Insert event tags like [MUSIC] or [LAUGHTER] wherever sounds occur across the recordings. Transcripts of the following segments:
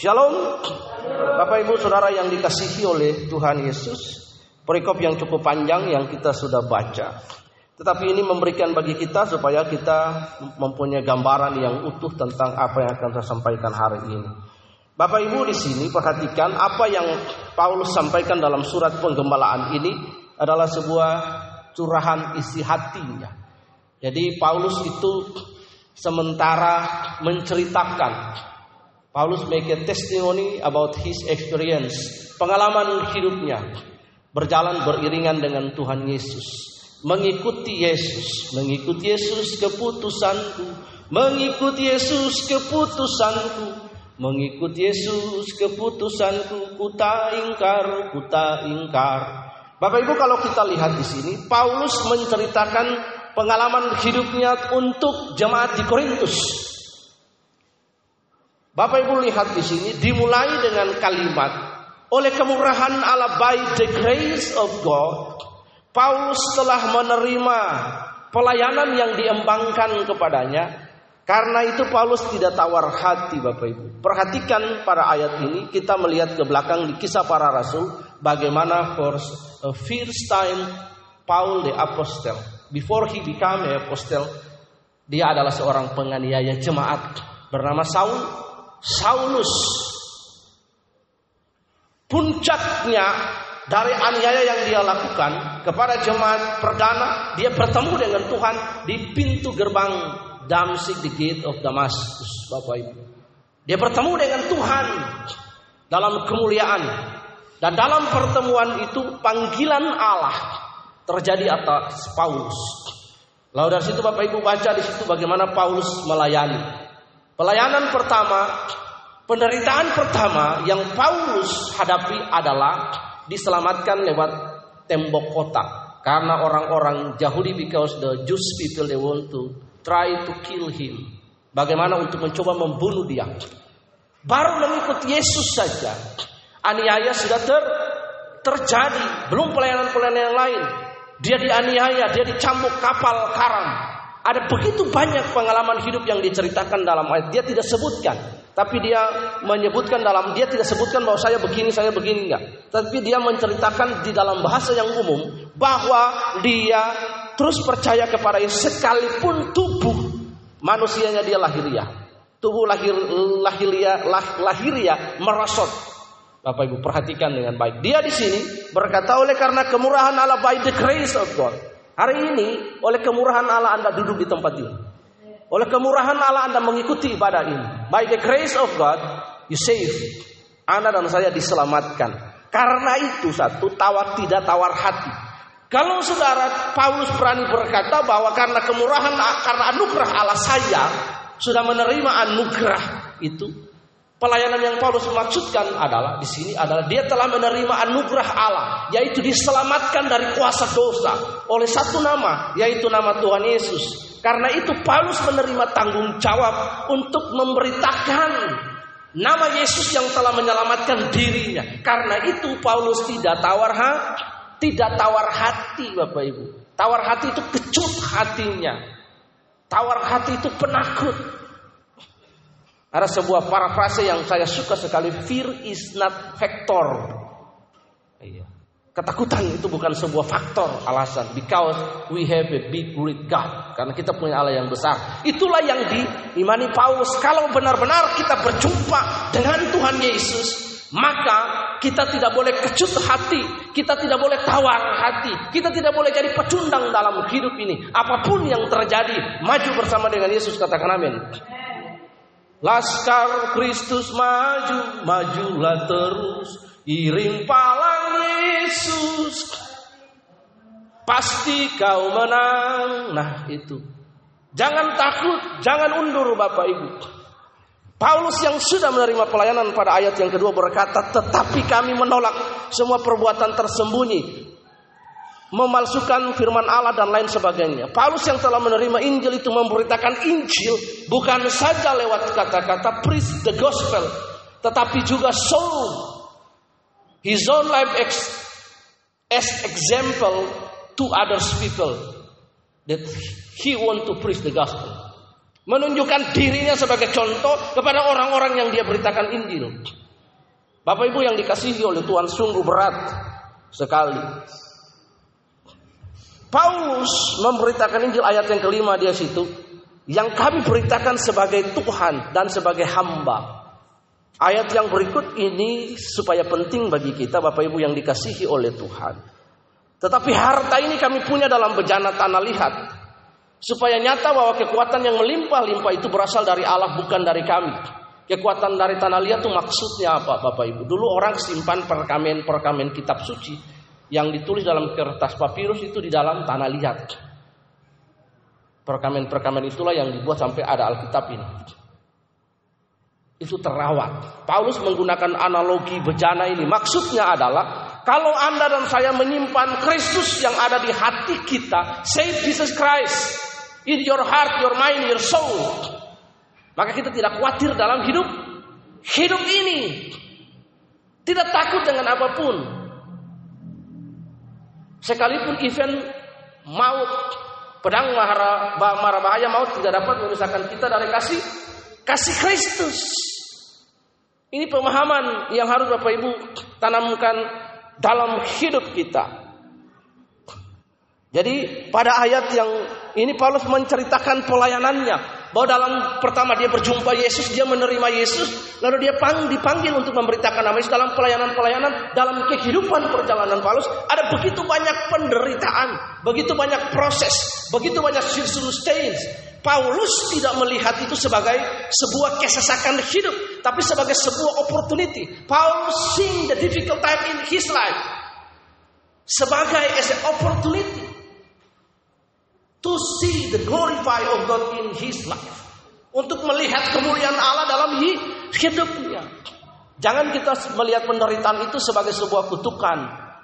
Shalom. Bapak Ibu Saudara yang dikasihi oleh Tuhan Yesus. Perikop yang cukup panjang yang kita sudah baca. Tetapi ini memberikan bagi kita supaya kita mempunyai gambaran yang utuh tentang apa yang akan saya sampaikan hari ini. Bapak Ibu di sini perhatikan apa yang Paulus sampaikan dalam surat penggembalaan ini adalah sebuah curahan isi hatinya. Jadi Paulus itu sementara menceritakan Paulus make a testimony about his experience, pengalaman hidupnya berjalan beriringan dengan Tuhan Yesus, mengikuti Yesus, mengikuti Yesus keputusanku, mengikuti Yesus keputusanku, mengikuti Yesus keputusanku, ku tak ingkar, ku tak ingkar. Bapak Ibu kalau kita lihat di sini, Paulus menceritakan pengalaman hidupnya untuk jemaat di Korintus. Bapak Ibu lihat di sini dimulai dengan kalimat oleh kemurahan Allah by the grace of God Paulus telah menerima pelayanan yang diembangkan kepadanya. Karena itu Paulus tidak tawar hati Bapak Ibu. Perhatikan pada ayat ini kita melihat ke belakang di kisah para rasul bagaimana for a first time Paul the apostle before he became apostle dia adalah seorang penganiaya jemaat bernama Saul Saulus. Puncaknya dari aniaya yang dia lakukan kepada jemaat perdana dia bertemu dengan Tuhan di pintu gerbang Damsik the gate of Damaskus Bapak Ibu. Dia bertemu dengan Tuhan dalam kemuliaan. Dan dalam pertemuan itu panggilan Allah terjadi atas Paulus. Lalu dari situ Bapak Ibu baca di situ bagaimana Paulus melayani Pelayanan pertama, penderitaan pertama yang Paulus hadapi adalah diselamatkan lewat tembok kota. Karena orang-orang Yahudi because the Jewish people they want to try to kill him. Bagaimana untuk mencoba membunuh dia. Baru mengikut Yesus saja. Aniaya sudah ter, terjadi. Belum pelayanan-pelayanan yang lain. Dia dianiaya, dia dicambuk kapal karam. Ada begitu banyak pengalaman hidup yang diceritakan dalam ayat. Dia tidak sebutkan, tapi dia menyebutkan dalam dia tidak sebutkan bahwa saya begini, saya begini enggak. Tapi dia menceritakan di dalam bahasa yang umum bahwa dia terus percaya kepada Yesus sekalipun tubuh manusianya dia lahiriah. Tubuh lahir lahiriah lah, lahiriah merosot. Bapak Ibu perhatikan dengan baik. Dia di sini berkata oleh karena kemurahan Allah by the grace of God. Hari ini oleh kemurahan Allah Anda duduk di tempat ini. Oleh kemurahan Allah Anda mengikuti ibadah ini. By the grace of God, you save. Anda dan saya diselamatkan. Karena itu satu tawar tidak tawar hati. Kalau saudara Paulus berani berkata bahwa karena kemurahan karena anugerah Allah saya sudah menerima anugerah itu Pelayanan yang Paulus maksudkan adalah di sini adalah dia telah menerima anugerah Allah, yaitu diselamatkan dari kuasa dosa oleh satu nama, yaitu nama Tuhan Yesus. Karena itu Paulus menerima tanggung jawab untuk memberitakan nama Yesus yang telah menyelamatkan dirinya. Karena itu Paulus tidak tawar hati, tidak tawar hati Bapak Ibu. Tawar hati itu kecut hatinya. Tawar hati itu penakut. Ada sebuah parafrase yang saya suka sekali. Fear is not factor. Iya. Ketakutan itu bukan sebuah faktor alasan. Because we have a big great God. Karena kita punya Allah yang besar. Itulah yang diimani Paulus. Kalau benar-benar kita berjumpa dengan Tuhan Yesus. Maka kita tidak boleh kecut hati. Kita tidak boleh tawar hati. Kita tidak boleh jadi pecundang dalam hidup ini. Apa pun yang terjadi. Maju bersama dengan Yesus. Katakan amin. Laskar Kristus maju, majulah terus, iring palang Yesus. Pasti kau menang. Nah, itu. Jangan takut, jangan undur Bapak Ibu. Paulus yang sudah menerima pelayanan pada ayat yang kedua berkata, "Tetapi kami menolak semua perbuatan tersembunyi memalsukan firman Allah dan lain sebagainya. Paulus yang telah menerima Injil itu memberitakan Injil bukan saja lewat kata-kata preach the gospel, tetapi juga soul his own life ex, as example to others people that he want to preach the gospel. Menunjukkan dirinya sebagai contoh kepada orang-orang yang dia beritakan Injil. Bapak Ibu yang dikasihi oleh Tuhan sungguh berat sekali. Paulus memberitakan Injil ayat yang kelima dia situ. Yang kami beritakan sebagai Tuhan dan sebagai hamba. Ayat yang berikut ini supaya penting bagi kita Bapak Ibu yang dikasihi oleh Tuhan. Tetapi harta ini kami punya dalam bejana tanah lihat. Supaya nyata bahwa kekuatan yang melimpah-limpah itu berasal dari Allah bukan dari kami. Kekuatan dari tanah liat itu maksudnya apa Bapak Ibu? Dulu orang simpan perkamen-perkamen kitab suci yang ditulis dalam kertas papirus itu di dalam tanah liat. Perkamen-perkamen itulah yang dibuat sampai ada Alkitab ini. Itu terawat. Paulus menggunakan analogi bejana ini. Maksudnya adalah kalau Anda dan saya menyimpan Kristus yang ada di hati kita, save Jesus Christ in your heart, your mind, your soul. Maka kita tidak khawatir dalam hidup hidup ini. Tidak takut dengan apa pun. Sekalipun event maut, pedang mahara, mara bahaya maut tidak dapat memisahkan kita dari kasih kasih Kristus. Ini pemahaman yang harus Bapak Ibu tanamkan dalam hidup kita. Jadi pada ayat yang ini Paulus menceritakan pelayanannya bahwa dalam pertama dia berjumpa Yesus, dia menerima Yesus, lalu dia dipanggil untuk memberitakan nama Yesus dalam pelayanan-pelayanan dalam kehidupan perjalanan Paulus ada begitu banyak penderitaan, begitu banyak proses, begitu banyak circumstance. Paulus tidak melihat itu sebagai sebuah kesesakan hidup, tapi sebagai sebuah opportunity. Paulus seeing the difficult time in his life sebagai as an opportunity to see the glorify of God in his life. Untuk melihat kemuliaan Allah dalam hidupnya. Jangan kita melihat penderitaan itu sebagai sebuah kutukan.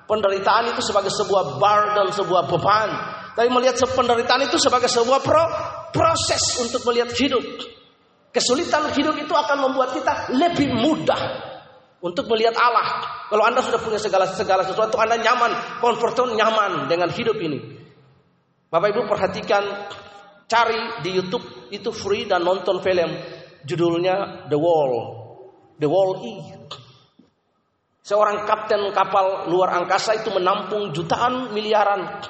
Penderitaan itu sebagai sebuah burden, sebuah beban. Tapi melihat penderitaan itu sebagai sebuah pro, proses untuk melihat hidup. Kesulitan hidup itu akan membuat kita lebih mudah untuk melihat Allah. Kalau Anda sudah punya segala segala sesuatu, Anda nyaman, comfortable nyaman dengan hidup ini. Bapak Ibu perhatikan cari di YouTube itu free dan nonton film judulnya The Wall. The Wall E. Seorang kapten kapal luar angkasa itu menampung jutaan miliaran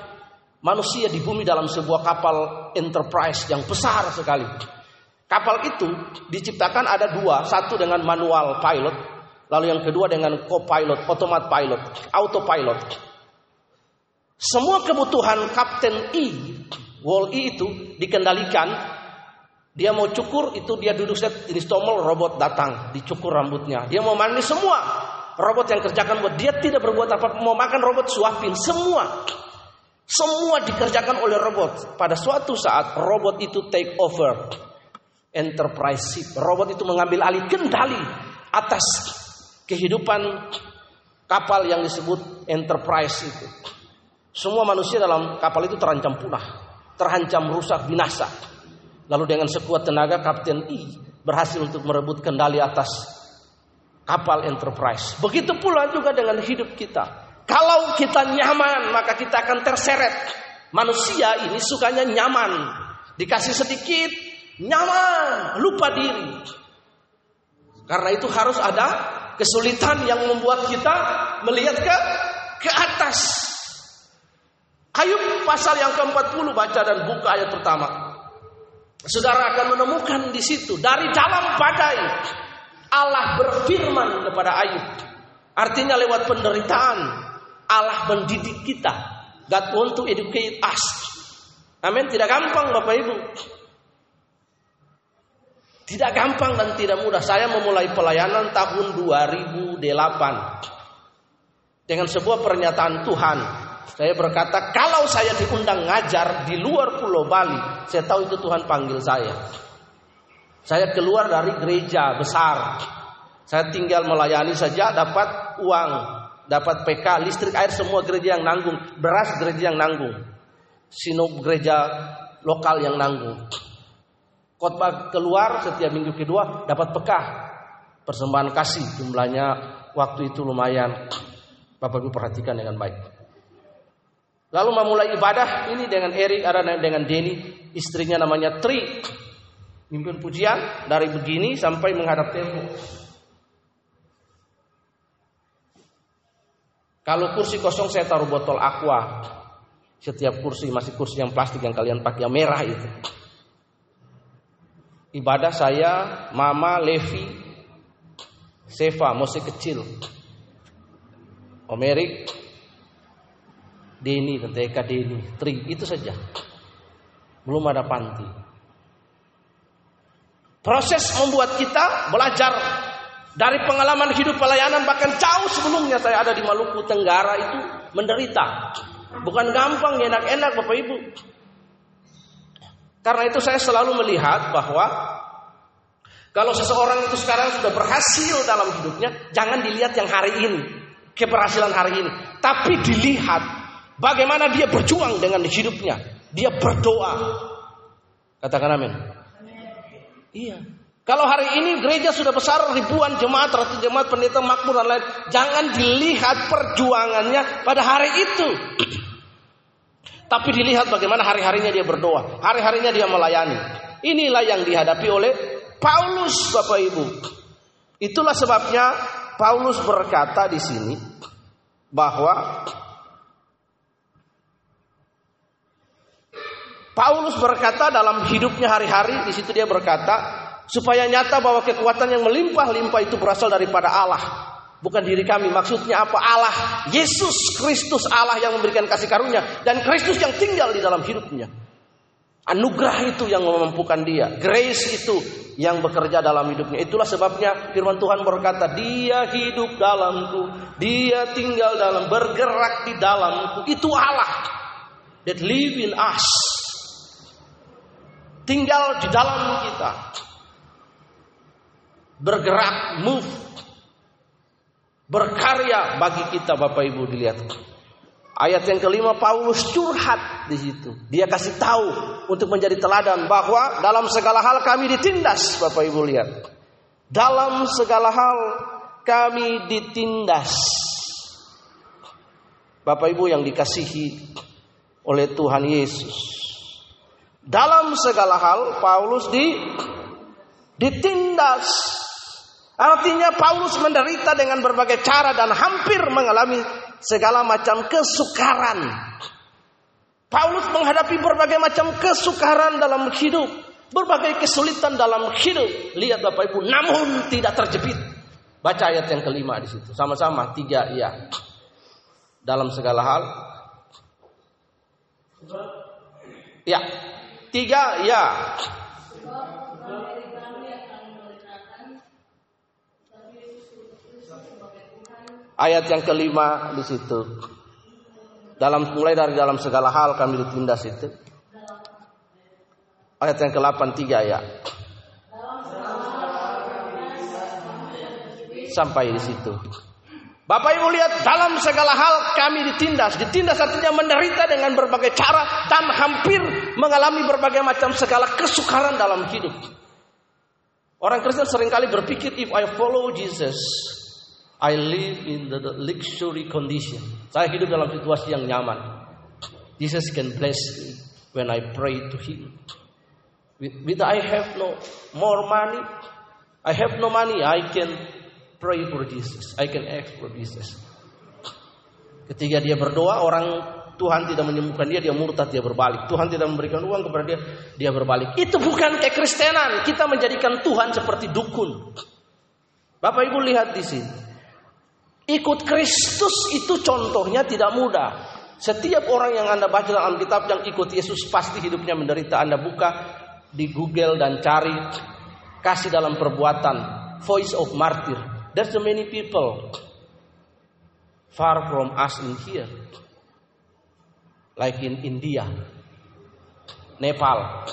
manusia di bumi dalam sebuah kapal Enterprise yang besar sekali. Kapal itu diciptakan ada dua, satu dengan manual pilot, lalu yang kedua dengan co-pilot, automat pilot, autopilot. Semua kebutuhan Kapten I, Wall E itu dikendalikan. Dia mau cukur itu dia duduk set jenis tomol robot datang dicukur rambutnya. Dia mau mandi semua robot yang kerjakan buat dia tidak berbuat apa mau makan robot suapin semua. Semua dikerjakan oleh robot. Pada suatu saat robot itu take over enterprise ship. Robot itu mengambil alih kendali atas kehidupan kapal yang disebut enterprise itu. Semua manusia dalam kapal itu terancam punah, terancam rusak binasa. Lalu dengan sekuat tenaga Kapten I berhasil untuk merebut kendali atas kapal Enterprise. Begitu pula juga dengan hidup kita. Kalau kita nyaman, maka kita akan terseret. Manusia ini sukanya nyaman. Dikasih sedikit, nyaman, lupa diri. Karena itu harus ada kesulitan yang membuat kita melihat ke ke atas. Ayub pasal yang ke-40 baca dan buka ayat pertama. Saudara akan menemukan di situ dari dalam badai Allah berfirman kepada Ayub. Artinya lewat penderitaan Allah mendidik kita. God want to educate us. Amin. Tidak gampang Bapak Ibu. Tidak gampang dan tidak mudah. Saya memulai pelayanan tahun 2008 dengan sebuah pernyataan Tuhan saya berkata, kalau saya diundang ngajar di luar Pulau Bali, saya tahu itu Tuhan panggil saya. Saya keluar dari gereja besar. Saya tinggal melayani saja dapat uang, dapat PK, listrik, air semua gereja yang nanggung, beras gereja yang nanggung. Sinop gereja lokal yang nanggung. Khotbah keluar setiap minggu kedua dapat PK. Persembahan kasih jumlahnya waktu itu lumayan. Bapak Ibu perhatikan dengan baik. Lalu memulai ibadah ini dengan Erik, ada dengan Denny, istrinya namanya Tri. Mimpin pujian dari begini sampai menghadap tembok. Kalau kursi kosong saya taruh botol aqua. Setiap kursi masih kursi yang plastik yang kalian pakai yang merah itu. Ibadah saya, Mama, Levi, Seva, masih kecil. Om Erik, Deni, Tante Eka Deni, Tri, itu saja. Belum ada panti. Proses membuat kita belajar dari pengalaman hidup pelayanan bahkan jauh sebelumnya saya ada di Maluku Tenggara itu menderita. Bukan gampang, enak-enak Bapak Ibu. Karena itu saya selalu melihat bahwa kalau seseorang itu sekarang sudah berhasil dalam hidupnya, jangan dilihat yang hari ini, keberhasilan hari ini, tapi dilihat bagaimana dia berjuang dengan hidupnya. Dia berdoa. Katakan amin. Iya. Kalau hari ini gereja sudah besar ribuan jemaat, ratus jemaat, pendeta makmur dan lain, jangan dilihat perjuangannya pada hari itu. [CLEARS THROAT] Tapi dilihat bagaimana hari-harinya dia berdoa, hari-harinya dia melayani. Inilah yang dihadapi oleh Paulus, Bapak Ibu. Itulah sebabnya Paulus berkata di sini bahwa Paulus berkata dalam hidupnya hari-hari di situ dia berkata supaya nyata bahwa kekuatan yang melimpah-limpah itu berasal daripada Allah bukan diri kami. Maksudnya apa? Allah Yesus Kristus Allah yang memberikan kasih karunia dan Kristus yang tinggal di dalam hidupnya. Anugerah itu yang memampukan dia. Grace itu yang bekerja dalam hidupnya. Itulah sebabnya firman Tuhan berkata dia hidup dalamku dia tinggal dalam bergerak di dalamku. Itu Allah that live in us tinggal di dalam kita bergerak, move, berkarya bagi kita Bapak Ibu dilihat. Ayat yang kelima Paulus curhat di situ. Dia kasih tahu untuk menjadi teladan bahwa dalam segala hal kami ditindas Bapak Ibu lihat. Dalam segala hal kami ditindas. Bapak Ibu yang dikasihi oleh Tuhan Yesus. Dalam segala hal Paulus di ditindas Artinya Paulus menderita dengan berbagai cara dan hampir mengalami segala macam kesukaran. Paulus menghadapi berbagai macam kesukaran dalam hidup, berbagai kesulitan dalam hidup. Lihat Bapak Ibu, namun tidak terjepit. Baca ayat yang kelima di situ, sama-sama tiga iya. Dalam segala hal. Ya, tiga ya. Ayat yang kelima di situ. Dalam mulai dari dalam segala hal kami ditindas itu. Ayat yang ke-8 tiga ya. Sampai di situ. Bapak Ibu lihat dalam segala hal kami ditindas. Ditindas artinya menderita dengan berbagai cara dan hampir mengalami berbagai macam segala kesukaran dalam hidup. Orang Kristen sering kali berpikir if I follow Jesus, I live in the luxury condition. Saya hidup dalam situasi yang nyaman. Jesus can bless me when I pray to Him. With, with I have no more money, I have no money, I can pray for Jesus. I can ask for Jesus. Ketika dia berdoa, orang Tuhan tidak menyembuhkan dia, dia murtad, dia berbalik. Tuhan tidak memberikan uang kepada dia, dia berbalik. Itu bukan kekristenan. Kita menjadikan Tuhan seperti dukun. Bapak Ibu lihat di sini. Ikut Kristus itu contohnya tidak mudah. Setiap orang yang Anda baca dalam kitab yang ikut Yesus pasti hidupnya menderita. Anda buka di Google dan cari kasih dalam perbuatan voice of martyr. There's so many people far from us in here. Like in India, Nepal,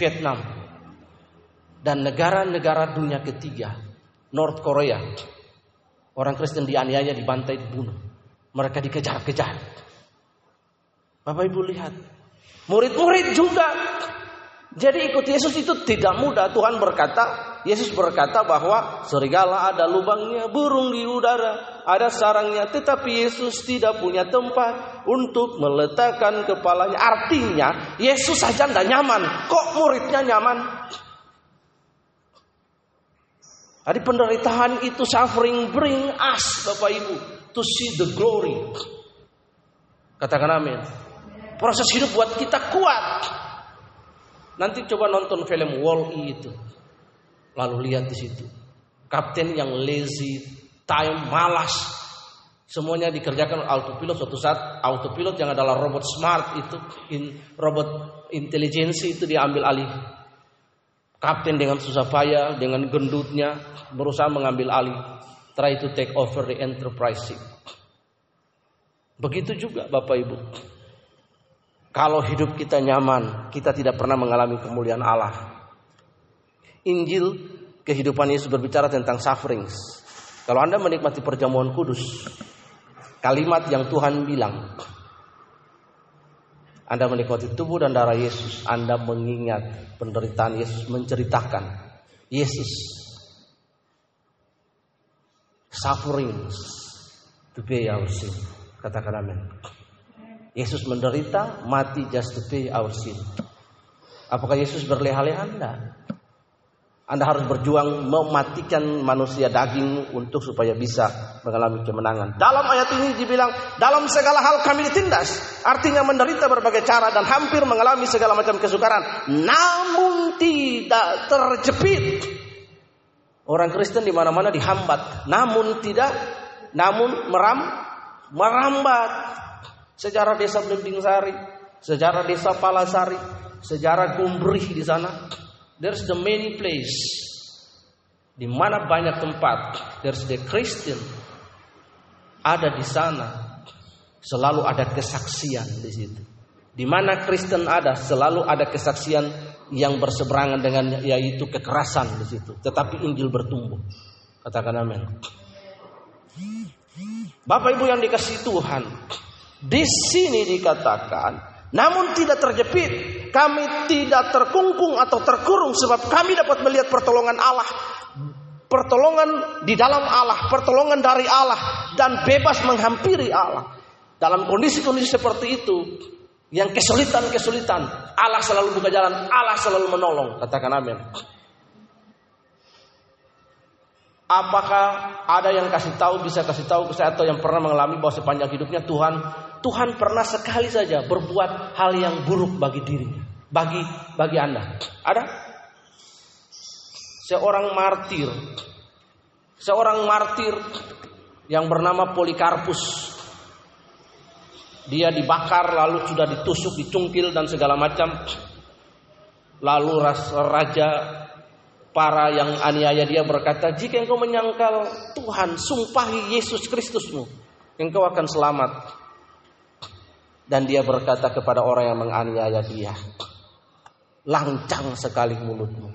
Vietnam, dan negara-negara dunia ketiga, North Korea, Orang Kristen dianiaya, dibantai, dibunuh. Mereka dikejar-kejar. Bapak Ibu lihat. Murid-murid juga. Jadi ikut Yesus itu tidak mudah. Tuhan berkata, Yesus berkata bahwa serigala ada lubangnya, burung di udara, ada sarangnya. Tetapi Yesus tidak punya tempat untuk meletakkan kepalanya. Artinya, Yesus saja tidak nyaman. Kok muridnya nyaman? Jadi penderitaan itu suffering bring us Bapak Ibu to see the glory. Katakan amin. Proses hidup buat kita kuat. Nanti coba nonton film Wall-E itu. Lalu lihat di situ. Kapten yang lazy, time, malas. Semuanya dikerjakan autopilot suatu saat autopilot yang adalah robot smart itu in, robot intelijensi itu diambil alih Kapten dengan susah payah, dengan gendutnya berusaha mengambil alih. Try to take over the enterprise. Begitu juga Bapak Ibu. Kalau hidup kita nyaman, kita tidak pernah mengalami kemuliaan Allah. Injil kehidupan Yesus berbicara tentang suffering. Kalau Anda menikmati perjamuan kudus, kalimat yang Tuhan bilang, anda menikmati tubuh dan darah Yesus, Anda mengingat penderitaan Yesus, menceritakan Yesus suffering to pay our sin. Katakan amin. Yesus menderita, mati just to pay our sin. Apakah Yesus berleha-leha? Anda? Anda harus berjuang mematikan manusia daging untuk supaya bisa mengalami kemenangan. Dalam ayat ini dibilang, dalam segala hal kami ditindas. Artinya menderita berbagai cara dan hampir mengalami segala macam kesukaran. Namun tidak terjepit. Orang Kristen di mana-mana dihambat. Namun tidak, namun meram, merambat. Sejarah desa Belimbing Sari, sejarah desa Palasari, sejarah Gumbrih di sana There's the many place di mana banyak tempat. There's the Christian ada di sana. Selalu ada kesaksian di situ. Di mana Kristen ada, selalu ada kesaksian yang berseberangan dengan yaitu kekerasan di situ. Tetapi Injil bertumbuh. Katakan amin. Bapak Ibu yang dikasih Tuhan, di sini dikatakan namun tidak terjepit, kami tidak terkungkung atau terkurung sebab kami dapat melihat pertolongan Allah. Pertolongan di dalam Allah, pertolongan dari Allah dan bebas menghampiri Allah. Dalam kondisi-kondisi seperti itu, yang kesulitan-kesulitan, Allah selalu buka jalan, Allah selalu menolong. Katakan amin. Apakah ada yang kasih tahu bisa kasih tahu ke saya atau yang pernah mengalami bahwa sepanjang hidupnya Tuhan Tuhan pernah sekali saja berbuat hal yang buruk bagi dirinya, bagi bagi Anda. Ada? Seorang martir. Seorang martir yang bernama Polikarpus. Dia dibakar lalu sudah ditusuk, dicungkil dan segala macam. Lalu raja para yang aniaya dia berkata, jika engkau menyangkal Tuhan, sumpahi Yesus Kristusmu, engkau akan selamat. Dan dia berkata kepada orang yang menganiaya dia, lancang sekali mulutmu.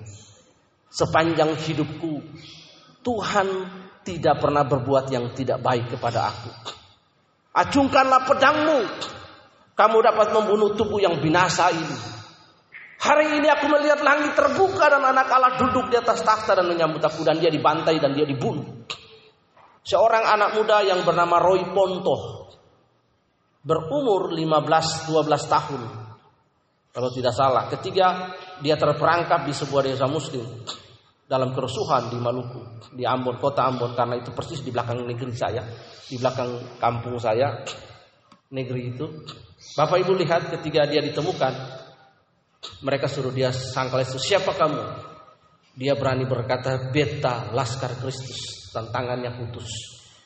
Sepanjang hidupku, Tuhan tidak pernah berbuat yang tidak baik kepada aku. Acungkanlah pedangmu, kamu dapat membunuh tubuh yang binasa ini. Hari ini aku melihat langit terbuka dan anak Allah duduk di atas takhta dan menyambut aku dan dia dibantai dan dia dibunuh. Seorang anak muda yang bernama Roy Ponto berumur 15-12 tahun. Kalau tidak salah, ketika dia terperangkap di sebuah desa muslim dalam kerusuhan di Maluku, di Ambon, kota Ambon karena itu persis di belakang negeri saya, di belakang kampung saya, negeri itu. Bapak Ibu lihat ketika dia ditemukan, mereka suruh dia sangkal itu siapa kamu? Dia berani berkata beta laskar Kristus dan tangannya putus.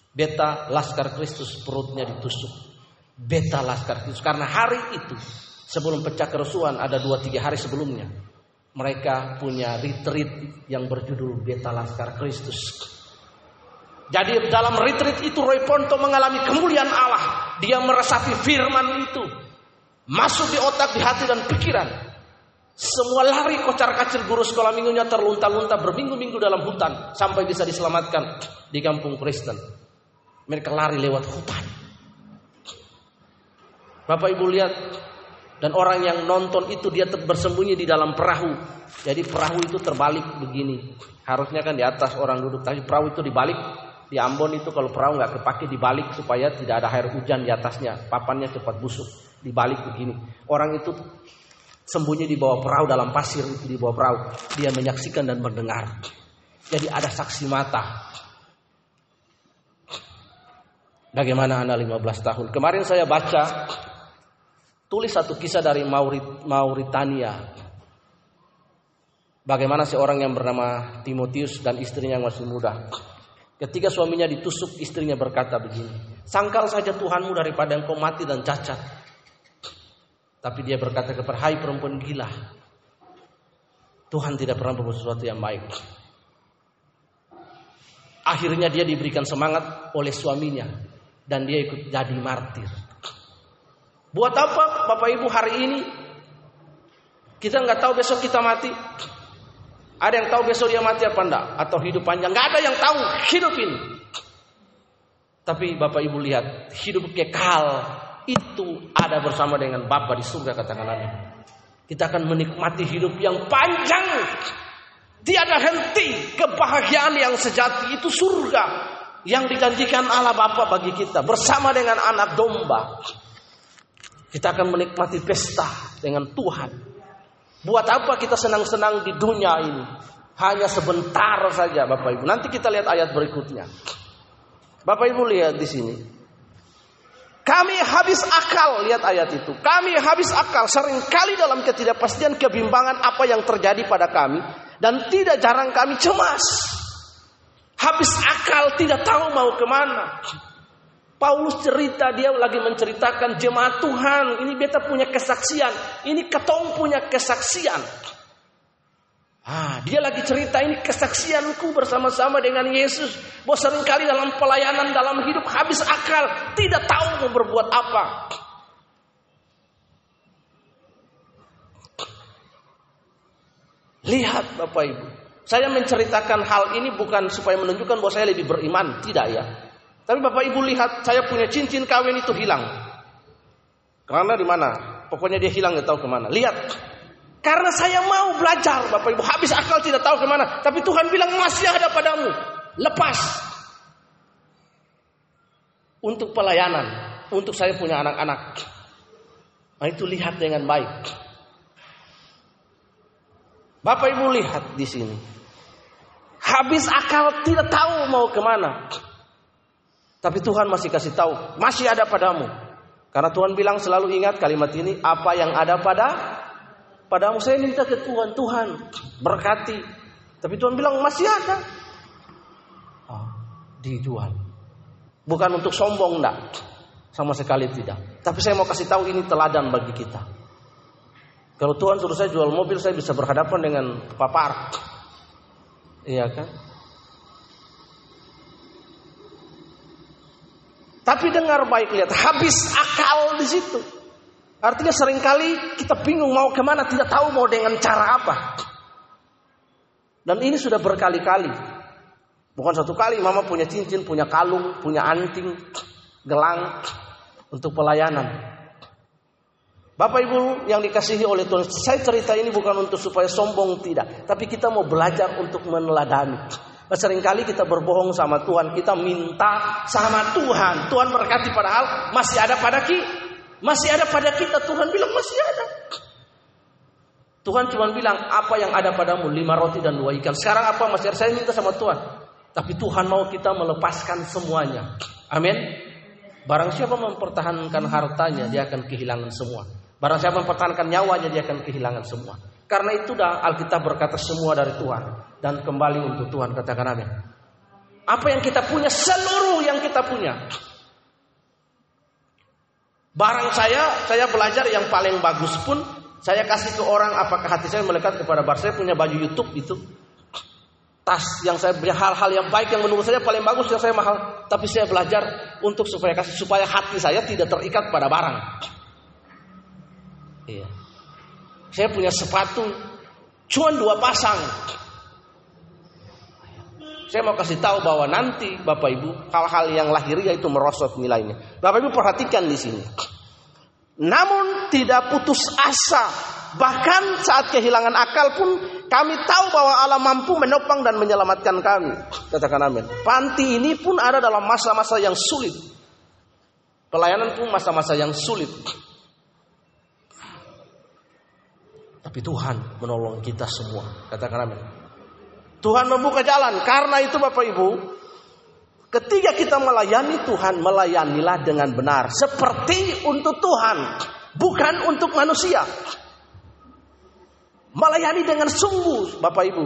Beta laskar Kristus perutnya ditusuk. Beta laskar Kristus karena hari itu sebelum pecah kerusuhan ada dua tiga hari sebelumnya mereka punya retreat yang berjudul Beta Laskar Kristus. Jadi dalam retreat itu Roy Ponto mengalami kemuliaan Allah. Dia meresapi firman itu. Masuk di otak, di hati dan pikiran. Semua lari kocar kacir guru sekolah minggunya terlunta-lunta berminggu-minggu dalam hutan sampai bisa diselamatkan di kampung Kristen. Mereka lari lewat hutan. Bapak Ibu lihat dan orang yang nonton itu dia bersembunyi di dalam perahu. Jadi perahu itu terbalik begini. Harusnya kan di atas orang duduk, tapi perahu itu dibalik. Di Ambon itu kalau perahu nggak kepake dibalik supaya tidak ada air hujan di atasnya, papannya cepat busuk. Dibalik begini. Orang itu sembunyi di bawah perahu dalam pasir itu di bawah perahu. Dia menyaksikan dan mendengar. Jadi ada saksi mata. Bagaimana anak 15 tahun? Kemarin saya baca tulis satu kisah dari Maurit, Mauritania. Bagaimana seorang yang bernama Timotius dan istrinya yang masih muda. Ketika suaminya ditusuk, istrinya berkata begini, Sangkal saja Tuhanmu daripada engkau mati dan cacat. Tapi dia berkata kepada hai perempuan gila. Tuhan tidak pernah berbuat sesuatu yang baik. Akhirnya dia diberikan semangat oleh suaminya dan dia ikut jadi martir. Buat apa Bapak Ibu hari ini? Kita nggak tahu besok kita mati. Ada yang tahu besok dia mati apa enggak? Atau hidup panjang? Nggak ada yang tahu hidup ini. Tapi Bapak Ibu lihat, hidup kekal itu ada bersama dengan Bapa di surga katakan amin. Kita akan menikmati hidup yang panjang Tiada henti kebahagiaan yang sejati itu surga yang dijanjikan Allah Bapa bagi kita bersama dengan anak domba. Kita akan menikmati pesta dengan Tuhan. Buat apa kita senang-senang di dunia ini? Hanya sebentar saja Bapak Ibu. Nanti kita lihat ayat berikutnya. Bapak Ibu lihat di sini. Kami habis akal, lihat ayat itu. Kami habis akal sering kali dalam ketidakpastian kebimbangan apa yang terjadi pada kami dan tidak jarang kami cemas. Habis akal tidak tahu mau ke mana. Paulus cerita dia lagi menceritakan jemaat Tuhan. Ini beta punya kesaksian. Ini ketong punya kesaksian. Ah, dia lagi cerita ini kesaksianku bersama-sama dengan Yesus. Bahwa sering kali dalam pelayanan dalam hidup habis akal. Tidak tahu mau berbuat apa. Lihat Bapak Ibu. Saya menceritakan hal ini bukan supaya menunjukkan bahwa saya lebih beriman. Tidak ya. Tapi Bapak Ibu lihat saya punya cincin kawin itu hilang. Karena di mana? Pokoknya dia hilang nggak tahu ke mana. Lihat. Karena saya mau belajar Bapak Ibu. Habis akal tidak tahu ke mana. Tapi Tuhan bilang masih ada padamu. Lepas. Untuk pelayanan. Untuk saya punya anak-anak. Nah itu lihat dengan baik. Bapak Ibu lihat di sini. Habis akal tidak tahu mau ke mana. Tapi Tuhan masih kasih tahu, masih ada padamu. Karena Tuhan bilang selalu ingat kalimat ini, apa yang ada pada padamu. Saya minta ke Tuhan, Tuhan berkati. Tapi Tuhan bilang masih ada. Oh, dijual. Bukan untuk sombong enggak. Sama sekali tidak. Tapi saya mau kasih tahu ini teladan bagi kita. Kalau Tuhan suruh saya jual mobil, saya bisa berhadapan dengan papar. Iya kan? Tapi dengar baik lihat, habis akal di situ. Artinya sering kali kita bingung mau ke mana, tidak tahu mau dengan cara apa. Dan ini sudah berkali-kali. Bukan satu kali, mama punya cincin, punya kalung, punya anting, gelang untuk pelayanan. Bapak Ibu yang dikasihi oleh Tuhan, saya cerita ini bukan untuk supaya sombong tidak, tapi kita mau belajar untuk meneladani. Seringkali kita berbohong sama Tuhan, kita minta sama Tuhan. Tuhan berkati padahal masih ada pada kita. Masih ada pada kita. Tuhan bilang masih ada. Tuhan cuma bilang apa yang ada padamu lima roti dan dua ikan. Sekarang apa masih ada? Saya minta sama Tuhan. Tapi Tuhan mau kita melepaskan semuanya. Amin. Barang siapa mempertahankan hartanya, dia akan kehilangan semua. Barang siapa mempertahankan nyawanya dia akan kehilangan semua. Karena itu dah Alkitab berkata semua dari Tuhan dan kembali untuk Tuhan katakan amin. Apa yang kita punya seluruh yang kita punya. Barang saya, saya belajar yang paling bagus pun saya kasih ke orang apakah hati saya melekat kepada bar saya punya baju YouTube itu tas yang saya punya hal-hal yang baik yang menurut saya paling bagus yang saya mahal tapi saya belajar untuk supaya kasih supaya hati saya tidak terikat pada barang Iya. Saya punya sepatu cuma dua pasang. Saya mau kasih tahu bahwa nanti Bapak Ibu hal-hal yang lahiriah itu merosot nilainya. Bapak Ibu perhatikan di sini. Namun tidak putus asa. Bahkan saat kehilangan akal pun kami tahu bahwa Allah mampu menopang dan menyelamatkan kami. Katakan amin. Panti ini pun ada dalam masa-masa yang sulit. Pelayanan pun masa-masa yang sulit. Tapi Tuhan menolong kita semua. Katakan amin. Tuhan membuka jalan. Karena itu Bapak Ibu, ketika kita melayani Tuhan, melayanilah dengan benar. Seperti untuk Tuhan, bukan untuk manusia. Melayani dengan sungguh Bapak Ibu.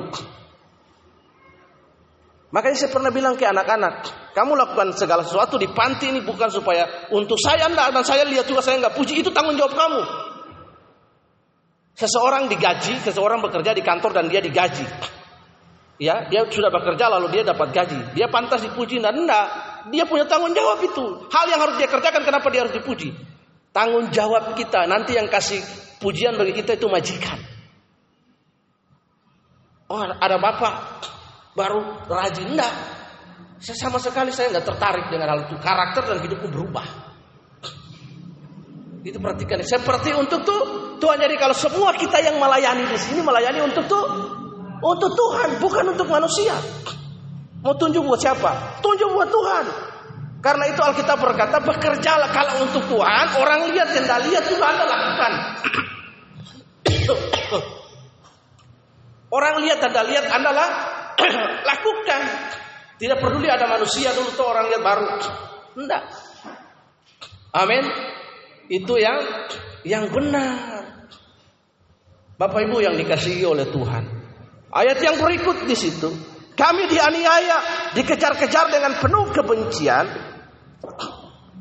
Makanya saya pernah bilang ke anak-anak, kamu lakukan segala sesuatu di panti ini bukan supaya untuk saya enggak dan saya lihat juga saya enggak puji itu tanggung jawab kamu. Seseorang digaji, seseorang bekerja di kantor dan dia digaji. Ya, dia sudah bekerja lalu dia dapat gaji. Dia pantas dipuji dan enggak. Dia punya tanggung jawab itu. Hal yang harus dia kerjakan kenapa dia harus dipuji? Tanggung jawab kita nanti yang kasih pujian bagi kita itu majikan. Oh, ada bapak baru rajin enggak. Saya sama sekali saya enggak tertarik dengan hal itu. Karakter dan hidupku berubah. Itu perhatikan. Seperti untuk tuh Tuhan jadi kalau semua kita yang melayani di sini melayani untuk tuh untuk Tuhan, bukan untuk manusia. Mau tunjuk buat siapa? Tunjuk buat Tuhan. Karena itu Alkitab berkata, bekerjalah kalau untuk Tuhan, orang lihat yang tidak lihat juga Anda lakukan. orang lihat dan tidak lihat Anda lah, [CLEARS THROAT] lakukan. Tidak peduli ada manusia dulu tuh orang lihat baru. Tidak. Amin. Itu yang yang benar. Bapak Ibu yang dikasihi oleh Tuhan. Ayat yang berikut di situ, kami dianiaya, dikejar-kejar dengan penuh kebencian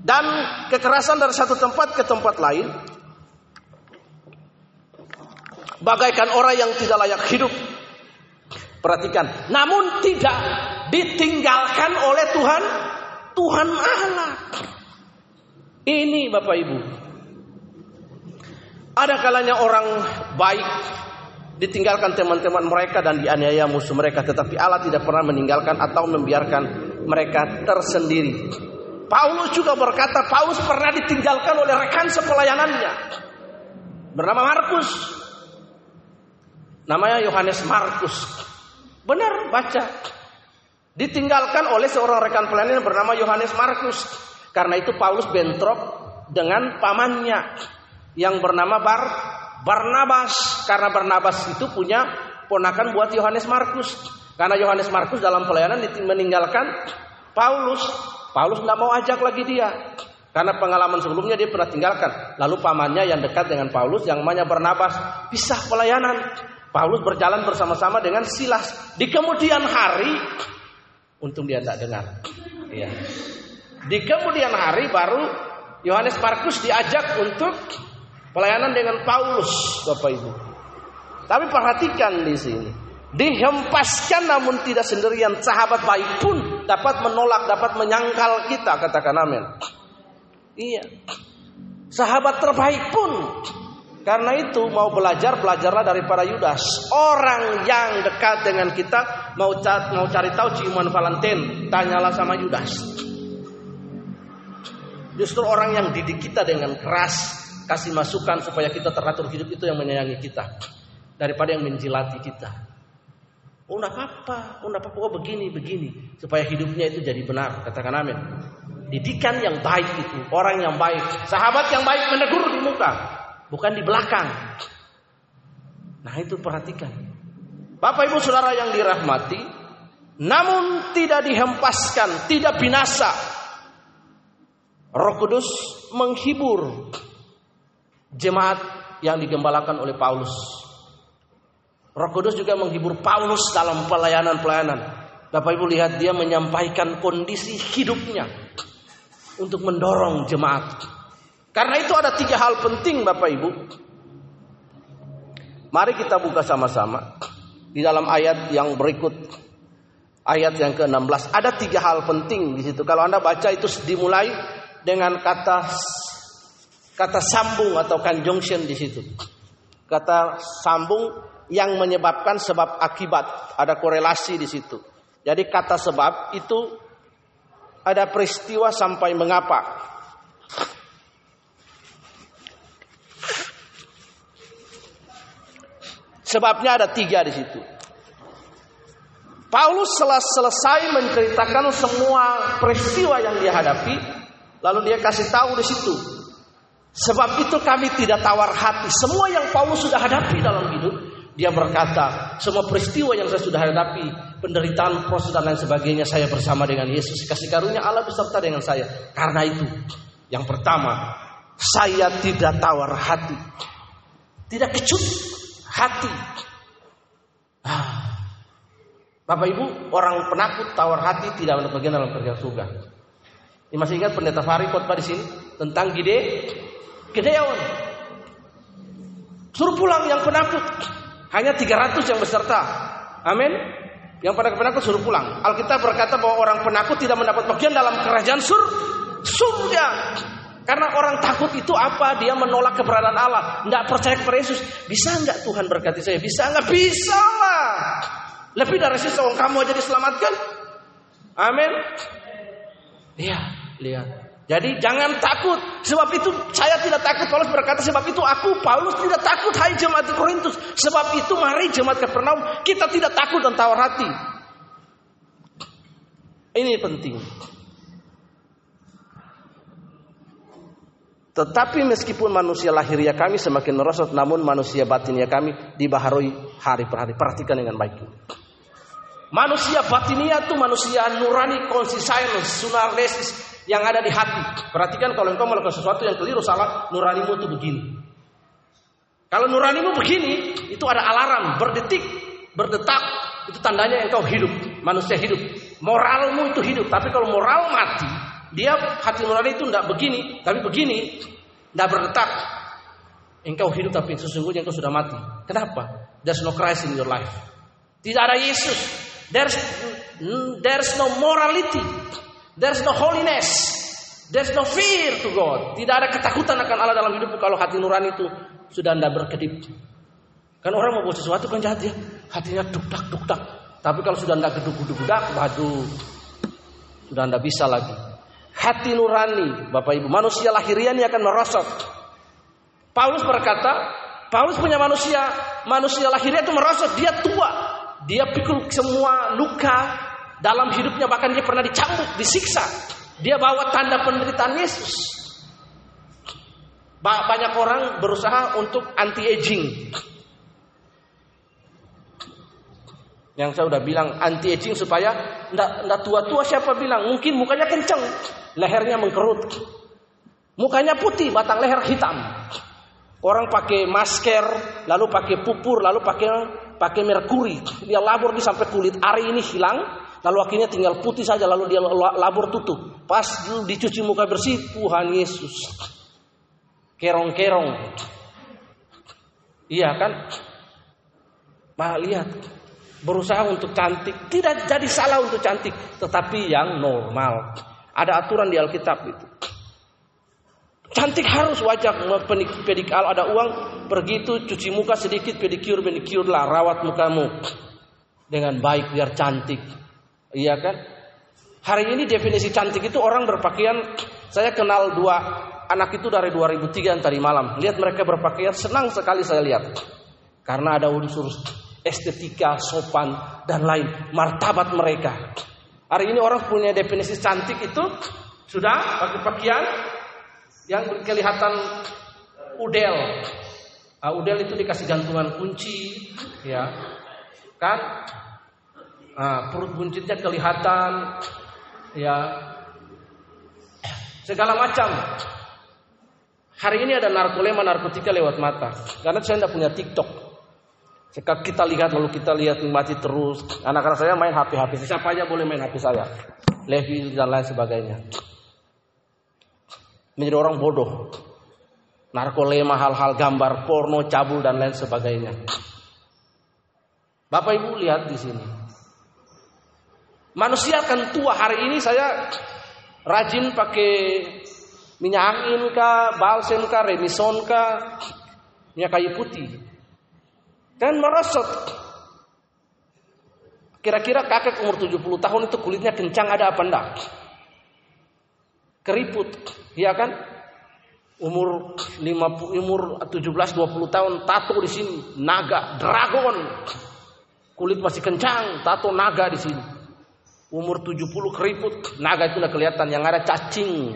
dan kekerasan dari satu tempat ke tempat lain. Bagaikan orang yang tidak layak hidup. Perhatikan, namun tidak ditinggalkan oleh Tuhan, Tuhan Allah. Ini Bapak Ibu. Ada kalanya orang baik ditinggalkan teman-teman mereka dan dianiaya musuh mereka tetapi Allah tidak pernah meninggalkan atau membiarkan mereka tersendiri. Paulus juga berkata Paulus pernah ditinggalkan oleh rekan sepelayanannya bernama Markus. Namanya Yohanes Markus. Benar baca. Ditinggalkan oleh seorang rekan pelayanan bernama Yohanes Markus. Karena itu Paulus bentrok dengan pamannya yang bernama Bar Barnabas karena Barnabas itu punya ponakan buat Yohanes Markus. Karena Yohanes Markus dalam pelayanan meninggalkan Paulus. Paulus nggak mau ajak lagi dia. Karena pengalaman sebelumnya dia pernah tinggalkan. Lalu pamannya yang dekat dengan Paulus yang namanya Barnabas pisah pelayanan. Paulus berjalan bersama-sama dengan Silas. Di kemudian hari, untung dia tidak dengar. Ya. Di kemudian hari baru Yohanes Markus diajak untuk Pelayanan dengan Paulus, Bapak Ibu. Tapi perhatikan di sini. Dihempaskan namun tidak sendirian. Sahabat baik pun dapat menolak, dapat menyangkal kita. Katakan amin. Iya. Sahabat terbaik pun. Karena itu mau belajar, belajarlah dari para Yudas. Orang yang dekat dengan kita mau cari, mau cari tahu ciuman Valentine, tanyalah sama Yudas. Justru orang yang didik kita dengan keras, kasih masukan supaya kita teratur hidup itu yang menyayangi kita daripada yang menjilati kita. Oh, enggak apa-apa, oh, enggak apa-apa, oh, begini, begini, supaya hidupnya itu jadi benar. Katakan amin. Didikan yang baik itu, orang yang baik, sahabat yang baik menegur di muka, bukan di belakang. Nah, itu perhatikan. Bapak Ibu Saudara yang dirahmati, namun tidak dihempaskan, tidak binasa. Roh Kudus menghibur jemaat yang digembalakan oleh Paulus. Roh Kudus juga menghibur Paulus dalam pelayanan-pelayanan. Bapak Ibu lihat dia menyampaikan kondisi hidupnya untuk mendorong jemaat. Karena itu ada tiga hal penting Bapak Ibu. Mari kita buka sama-sama di dalam ayat yang berikut. Ayat yang ke-16 ada tiga hal penting di situ. Kalau Anda baca itu dimulai dengan kata kata sambung atau conjunction di situ. Kata sambung yang menyebabkan sebab akibat, ada korelasi di situ. Jadi kata sebab itu ada peristiwa sampai mengapa. Sebabnya ada tiga di situ. Paulus setelah selesai menceritakan semua peristiwa yang dia hadapi, lalu dia kasih tahu di situ Sebab itu kami tidak tawar hati. Semua yang Paulus sudah hadapi dalam hidup, Dia berkata, semua peristiwa yang saya sudah hadapi, penderitaan, proses dan lain sebagainya, saya bersama dengan Yesus. Kasih karunia Allah beserta dengan saya. Karena itu, yang pertama, saya tidak tawar hati. Tidak kecut hati. Ah. Bapak Ibu, orang penakut tawar hati tidak bagian dalam kerja surga. Ini masih ingat pendeta Fari khotbah di sini tentang Gide, Gideon. Suruh pulang yang penakut. Hanya 300 yang beserta. Amin. Yang pada penakut suruh pulang. Alkitab berkata bahwa orang penakut tidak mendapat bagian dalam kerajaan sur surga. Karena orang takut itu apa? Dia menolak keberadaan Allah. Tidak percaya kepada Yesus. Bisa nggak Tuhan berkati saya? Bisa nggak? Bisa lah. Lebih dari seorang kamu aja diselamatkan. Amin. Lihat, lihat. Jadi jangan takut. Sebab itu saya tidak takut. Paulus berkata sebab itu aku Paulus tidak takut hai jemaat Korintus. Sebab itu mari jemaat Kapernaum kita tidak takut dan tawar hati. Ini penting. Tetapi meskipun manusia lahiriah kami semakin merosot, namun manusia batinnya kami dibaharui hari per hari. Perhatikan dengan baik. Manusia batinia itu manusia nurani, konsisten, sunarnesis, yang ada di hati. Perhatikan kalau engkau melakukan sesuatu yang keliru salah, nuranimu itu begini. Kalau nuranimu begini, itu ada alarm berdetik, berdetak, itu tandanya engkau hidup, manusia hidup. Moralmu itu hidup, tapi kalau moral mati, dia hati nurani itu tidak begini, tapi begini, tidak berdetak. Engkau hidup tapi sesungguhnya engkau sudah mati. Kenapa? There's no Christ in your life. Tidak ada Yesus. There's there's no morality. There's no holiness. There's no fear to God. Tidak ada ketakutan akan Allah dalam hidupmu kalau hati nurani itu sudah anda berkedip. Kan orang mau buat sesuatu kan jahat ya. Hatinya duk-dak duk-dak. Tapi kalau sudah anda geduk-geduk-dak, waduh. Sudah anda bisa lagi. Hati nurani, Bapak Ibu, manusia lahiriah ini akan merosot. Paulus berkata, Paulus punya manusia, manusia lahiriah itu merosot, dia tua. Dia pikul semua luka, dalam hidupnya bahkan dia pernah dicambuk, disiksa. Dia bawa tanda penderitaan Yesus. Banyak orang berusaha untuk anti aging. Yang saya udah bilang anti aging supaya ndak tua-tua siapa bilang? Mungkin mukanya kenceng, lehernya mengkerut. Mukanya putih, batang leher hitam. Orang pakai masker, lalu pakai pupur, lalu pakai pakai merkuri. Dia labur di sampai kulit ari ini hilang, Lalu akhirnya tinggal putih saja lalu dia labur tutup. Pas dicuci muka bersih Tuhan Yesus. Kerong-kerong. Iya kan? Nah, lihat. Berusaha untuk cantik. Tidak jadi salah untuk cantik. Tetapi yang normal. Ada aturan di Alkitab itu. Cantik harus wajah pedikal ada uang pergi itu cuci muka sedikit pedikur pedikur lah rawat mukamu dengan baik biar cantik Iya kan? Hari ini definisi cantik itu orang berpakaian. Saya kenal dua anak itu dari 2003 tadi malam. Lihat mereka berpakaian senang sekali saya lihat. Karena ada unsur estetika, sopan dan lain martabat mereka. Hari ini orang punya definisi cantik itu sudah pakai pakaian yang kelihatan udel. Nah, udel itu dikasih gantungan kunci, ya kan? Nah, perut buncitnya kelihatan, ya segala macam. Hari ini ada narkolema narkotika lewat mata. Karena saya tidak punya TikTok. Jika kita lihat lalu kita lihat mati terus. Anak-anak saya main HP-HP. Siapa aja boleh main HP saya. Levi dan lain sebagainya. Menjadi orang bodoh. Narkolema, hal-hal gambar, porno, cabul dan lain sebagainya. Bapak Ibu lihat di sini. Manusia akan tua hari ini saya rajin pakai minyak angin kah, balsem kah, remison kah, minyak kayu putih. Dan merosot. Kira-kira kakek umur 70 tahun itu kulitnya kencang ada apa enggak? Keriput, ya kan? Umur 50 umur 17 20 tahun tato di sini, naga, dragon. Kulit masih kencang, tato naga di sini. Umur 70 keriput, naga itu udah kelihatan. Yang ada cacing,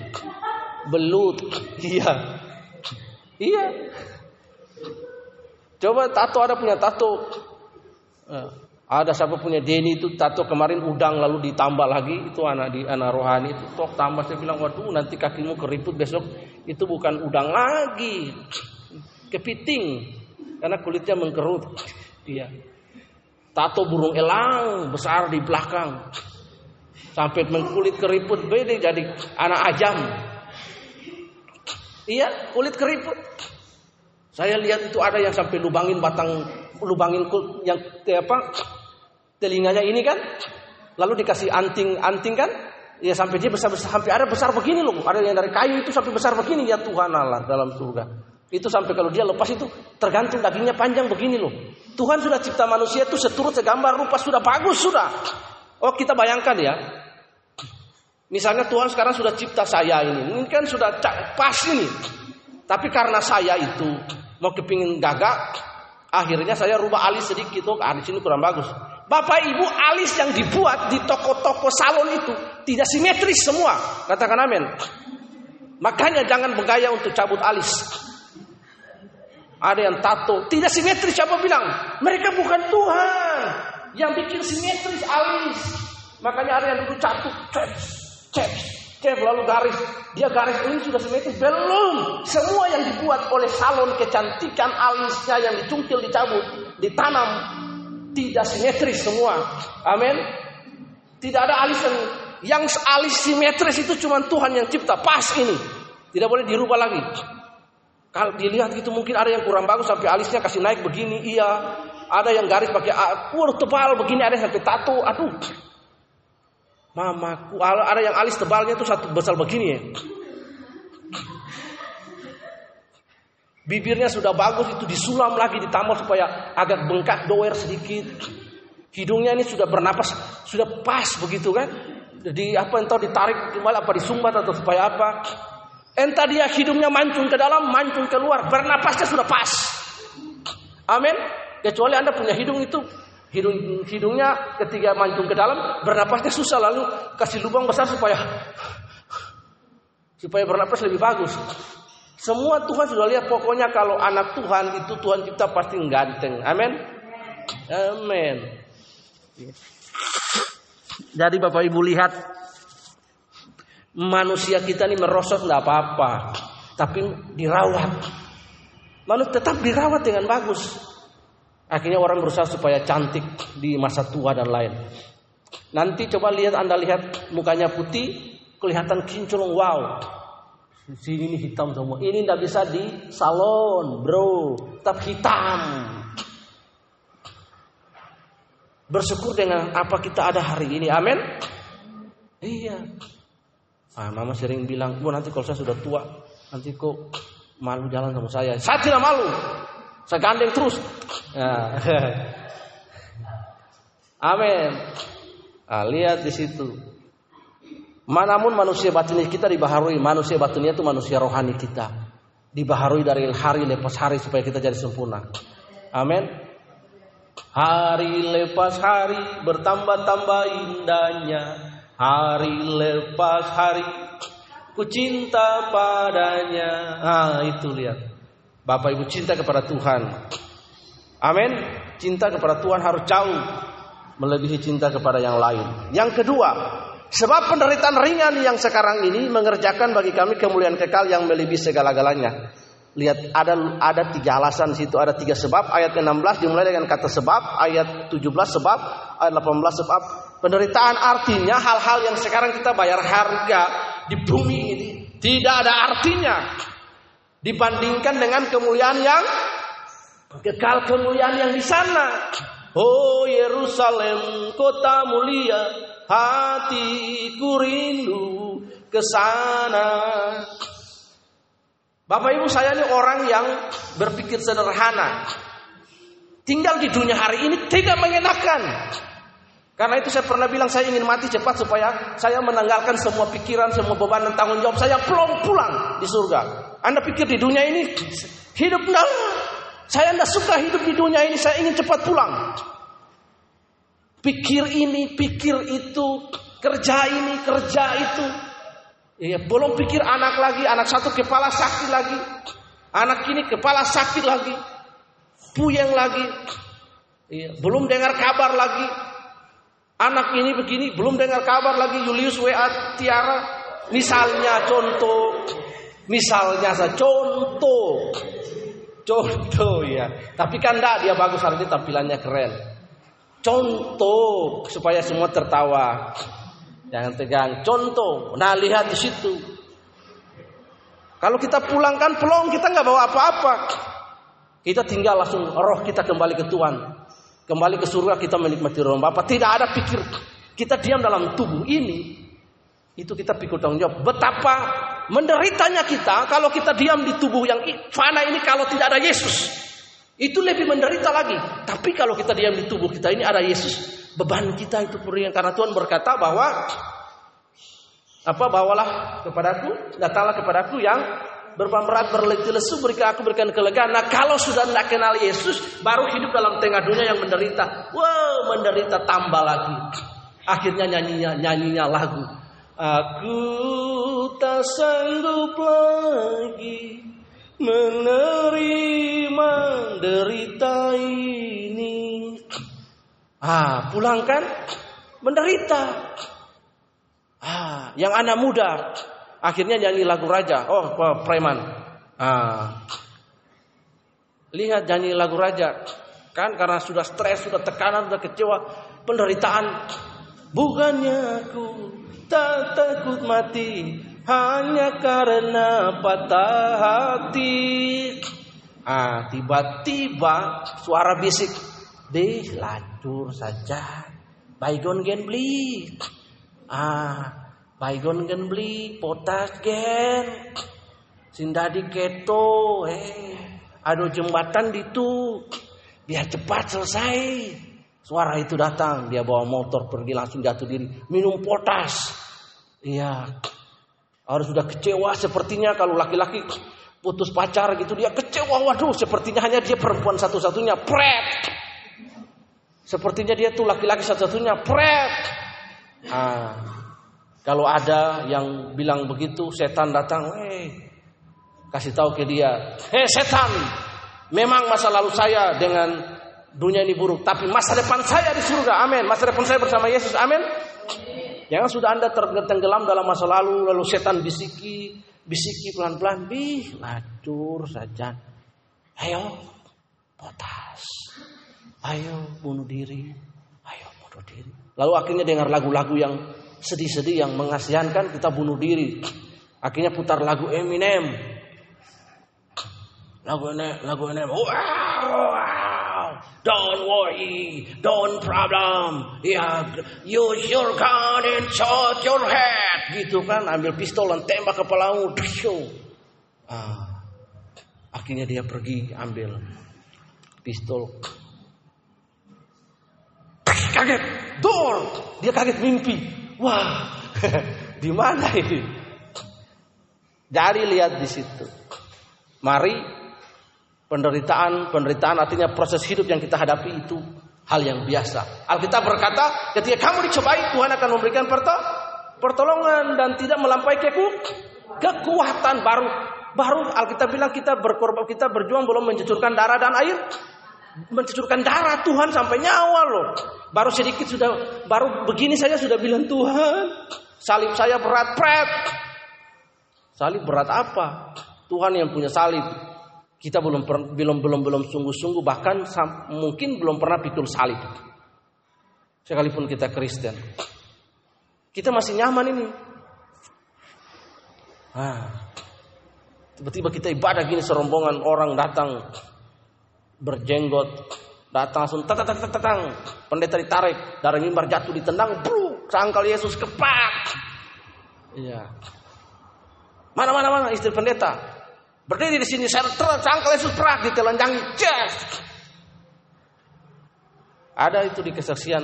belut. Iya. Iya. Coba tato ada punya tato. Eh, ada siapa punya Denny itu tato kemarin udang lalu ditambah lagi. Itu anak di anak rohani itu. Toh tambah saya bilang waduh nanti kakimu keriput besok. Itu bukan udang lagi. Kepiting. Karena kulitnya mengkerut. Iya. Tato burung elang besar di belakang sampai mengkulit keriput beda jadi anak ajam. Iya kulit keriput. Saya lihat itu ada yang sampai lubangin batang lubangin yang apa telinganya ini kan. Lalu dikasih anting-anting kan. Ya sampai dia besar-besar sampai ada besar begini loh. Ada yang dari kayu itu sampai besar begini. Ya Tuhan Allah dalam surga. Itu sampai kalau dia lepas itu tergantung dagingnya panjang begini loh. Tuhan sudah cipta manusia itu seturut segambar rupa sudah bagus sudah oh kita bayangkan ya misalnya Tuhan sekarang sudah cipta saya ini kan sudah pas ini tapi karena saya itu mau kepingin gagak akhirnya saya rubah alis sedikit oh alis ini kurang bagus Bapak Ibu alis yang dibuat di toko-toko salon itu tidak simetris semua. Katakan amin. Makanya jangan bergaya untuk cabut alis. Ada yang tato, tidak simetris siapa bilang? Mereka bukan Tuhan yang bikin simetris alis. Makanya ada yang dulu cek, cek, cek lalu garis. Dia garis ini sudah simetris belum. Semua yang dibuat oleh salon kecantikan alisnya yang dicungkil, dicabut, ditanam tidak simetris semua. Amin. Tidak ada alis yang yang alis simetris itu cuma Tuhan yang cipta. Pas ini. Tidak boleh dirubah lagi. Kalau dilihat itu mungkin ada yang kurang bagus sampai alisnya kasih naik begini, iya. Ada yang garis pakai pur tebal begini, ada yang tato. Aduh. Mamaku, ada yang alis tebalnya itu satu besar begini ya. Bibirnya sudah bagus itu disulam lagi ditambah supaya agak bengkak doer sedikit. Hidungnya ini sudah bernapas, sudah pas begitu kan? Jadi apa entah ditarik kembali apa disumbat atau supaya apa? Entah dia hidungnya mancung ke dalam, mancung keluar, bernapasnya sudah pas. Amin. Kecuali Anda punya hidung itu hidung hidungnya ketika mancung ke dalam bernapasnya susah lalu kasih lubang besar supaya supaya bernapas lebih bagus. Semua Tuhan sudah lihat pokoknya kalau anak Tuhan itu Tuhan cipta pasti ganteng. Amin. Amin. Jadi Bapak Ibu lihat manusia kita ini merosot nggak apa-apa, tapi dirawat. Manusia tetap dirawat dengan bagus. Akhirnya orang berusaha supaya cantik di masa tua dan lain. Nanti coba lihat Anda lihat mukanya putih, kelihatan kinclong wow. Sini ini hitam semua. Ini tidak bisa di salon, bro. Tetap hitam. Bersyukur dengan apa kita ada hari ini. Amin. Iya. Ah, mama sering bilang, bu nanti kalau saya sudah tua, nanti kok malu jalan sama saya. Saya tidak malu. Saya gandeng terus. Ya. Amin. Ah, lihat di situ. Manamun manusia batinnya kita dibaharui, manusia batinnya itu manusia rohani kita. Dibaharui dari hari lepas hari supaya kita jadi sempurna. Amin. Hari lepas hari bertambah-tambah indahnya. Hari lepas hari ku cinta padanya. Ah, itu lihat. Bapak Ibu cinta kepada Tuhan. Amin. Cinta kepada Tuhan harus jauh melebihi cinta kepada yang lain. Yang kedua, Sebab penderitaan ringan yang sekarang ini mengerjakan bagi kami kemuliaan kekal yang melebihi segala-galanya. Lihat ada ada tiga alasan situ ada tiga sebab ayat 16 dimulai dengan kata sebab ayat 17 sebab ayat 18 sebab penderitaan artinya hal-hal yang sekarang kita bayar harga di bumi ini tidak ada artinya dibandingkan dengan kemuliaan yang kekal kemuliaan yang di sana. Oh Yerusalem kota mulia hatiku rindu ke sana. Bapak Ibu saya ini orang yang berpikir sederhana. Tinggal di dunia hari ini tidak mengenakan. Karena itu saya pernah bilang saya ingin mati cepat supaya saya menanggalkan semua pikiran, semua beban dan tanggung jawab saya pulang pulang di surga. Anda pikir di dunia ini hidup enggak? Saya tidak suka hidup di dunia ini, saya ingin cepat pulang. Pikir ini, pikir itu, kerja ini, kerja itu. Ya, belum pikir anak lagi, anak satu kepala sakit lagi. Anak ini kepala sakit lagi. puyeng lagi. Iya, belum dengar kabar lagi. Anak ini begini, belum dengar kabar lagi Julius WA Tiara. Misalnya contoh, misalnya saya contoh, contoh ya. Tapi kan enggak dia bagus artinya tampilannya keren. Contoh supaya semua tertawa. Jangan tegang. Contoh. Nah lihat di situ. Kalau kita pulangkan pelong kita nggak bawa apa-apa. Kita tinggal langsung roh kita kembali ke Tuhan. Kembali ke surga kita menikmati roh Bapak. Tidak ada pikir kita diam dalam tubuh ini. Itu kita pikir tanggung jawab. Betapa menderitanya kita kalau kita diam di tubuh yang fana ini kalau tidak ada Yesus. Itu lebih menderita lagi. Tapi kalau kita diam di tubuh kita ini ada Yesus. Beban kita itu peringan karena Tuhan berkata bahwa apa bawalah kepadaku, datanglah kepadaku yang beban berat berletih lesu berikan aku berikan kelegaan. Nah kalau sudah tidak kenal Yesus baru hidup dalam tengah dunia yang menderita. Wow menderita tambah lagi. Akhirnya nyanyinya nyanyinya lagu. Aku tak sanggup lagi menerima derita ini. Ah, pulang kan menderita. Ah, yang anak muda akhirnya nyanyi lagu raja. Oh, preman. Ah. Lihat nyanyi lagu raja. Kan karena sudah stres, sudah tekanan, sudah kecewa, penderitaan. Bukannya aku tak takut mati, hanya karena patah hati. Ah, tiba-tiba suara bisik, deh lacur saja. Baygon gen beli. Ah, baygon gen beli, potas gen. Sindadi keto, eh. Aduh jembatan itu biar cepat selesai. Suara itu datang, dia bawa motor pergi langsung jatuh diri, minum potas. Iya, harus sudah kecewa sepertinya kalau laki-laki putus pacar gitu dia kecewa. Waduh sepertinya hanya dia perempuan satu-satunya. Pret sepertinya dia tuh laki-laki satu-satunya. Pret ah kalau ada yang bilang begitu setan datang eh kasih tahu ke dia. Hei setan memang masa lalu saya dengan dunia ini buruk tapi masa depan saya di surga. Amin. Masa depan saya bersama Yesus. Amin Jangan sudah Anda tertenggelam dalam masa lalu, lalu setan bisiki, bisiki pelan-pelan, bih, lacur saja. Ayo, potas. Ayo, bunuh diri. Ayo, bunuh diri. Lalu akhirnya dengar lagu-lagu yang sedih-sedih, yang mengasihankan, kita bunuh diri. Akhirnya putar lagu Eminem. Lagu Eminem, lagu Eminem. Wow. Don't worry, don't problem. Ya, use your gun and shot your head. Gitu kan, ambil pistol dan tembak kepalamu. Ah, akhirnya dia pergi ambil pistol. Kaget, door. Dia kaget mimpi. Wah, [LAUGHS] di mana ini? Jadi lihat di situ. Mari penderitaan, penderitaan artinya proses hidup yang kita hadapi itu hal yang biasa. Alkitab berkata, ketika kamu dicobai, Tuhan akan memberikan pertolongan dan tidak melampaui keku, kekuatan baru. Baru Alkitab bilang kita berkorban, kita berjuang belum mencucurkan darah dan air. Mencucurkan darah Tuhan sampai nyawa loh. Baru sedikit sudah, baru begini saja sudah bilang Tuhan, salib saya berat, pret. Salib berat apa? Tuhan yang punya salib. Kita belum belum belum belum sungguh-sungguh bahkan mungkin belum pernah pikul salib. Sekalipun kita Kristen. Kita masih nyaman ini. Ah. Tiba-tiba kita ibadah gini serombongan orang datang berjenggot datang langsung tatang tatang tatang pendeta ditarik dari mimbar jatuh ditendang bro sangkal Yesus kepak iya mana mana mana istri pendeta berdiri di sini saya sangkal Yesus perak ditelanjangi jas ada itu di kesaksian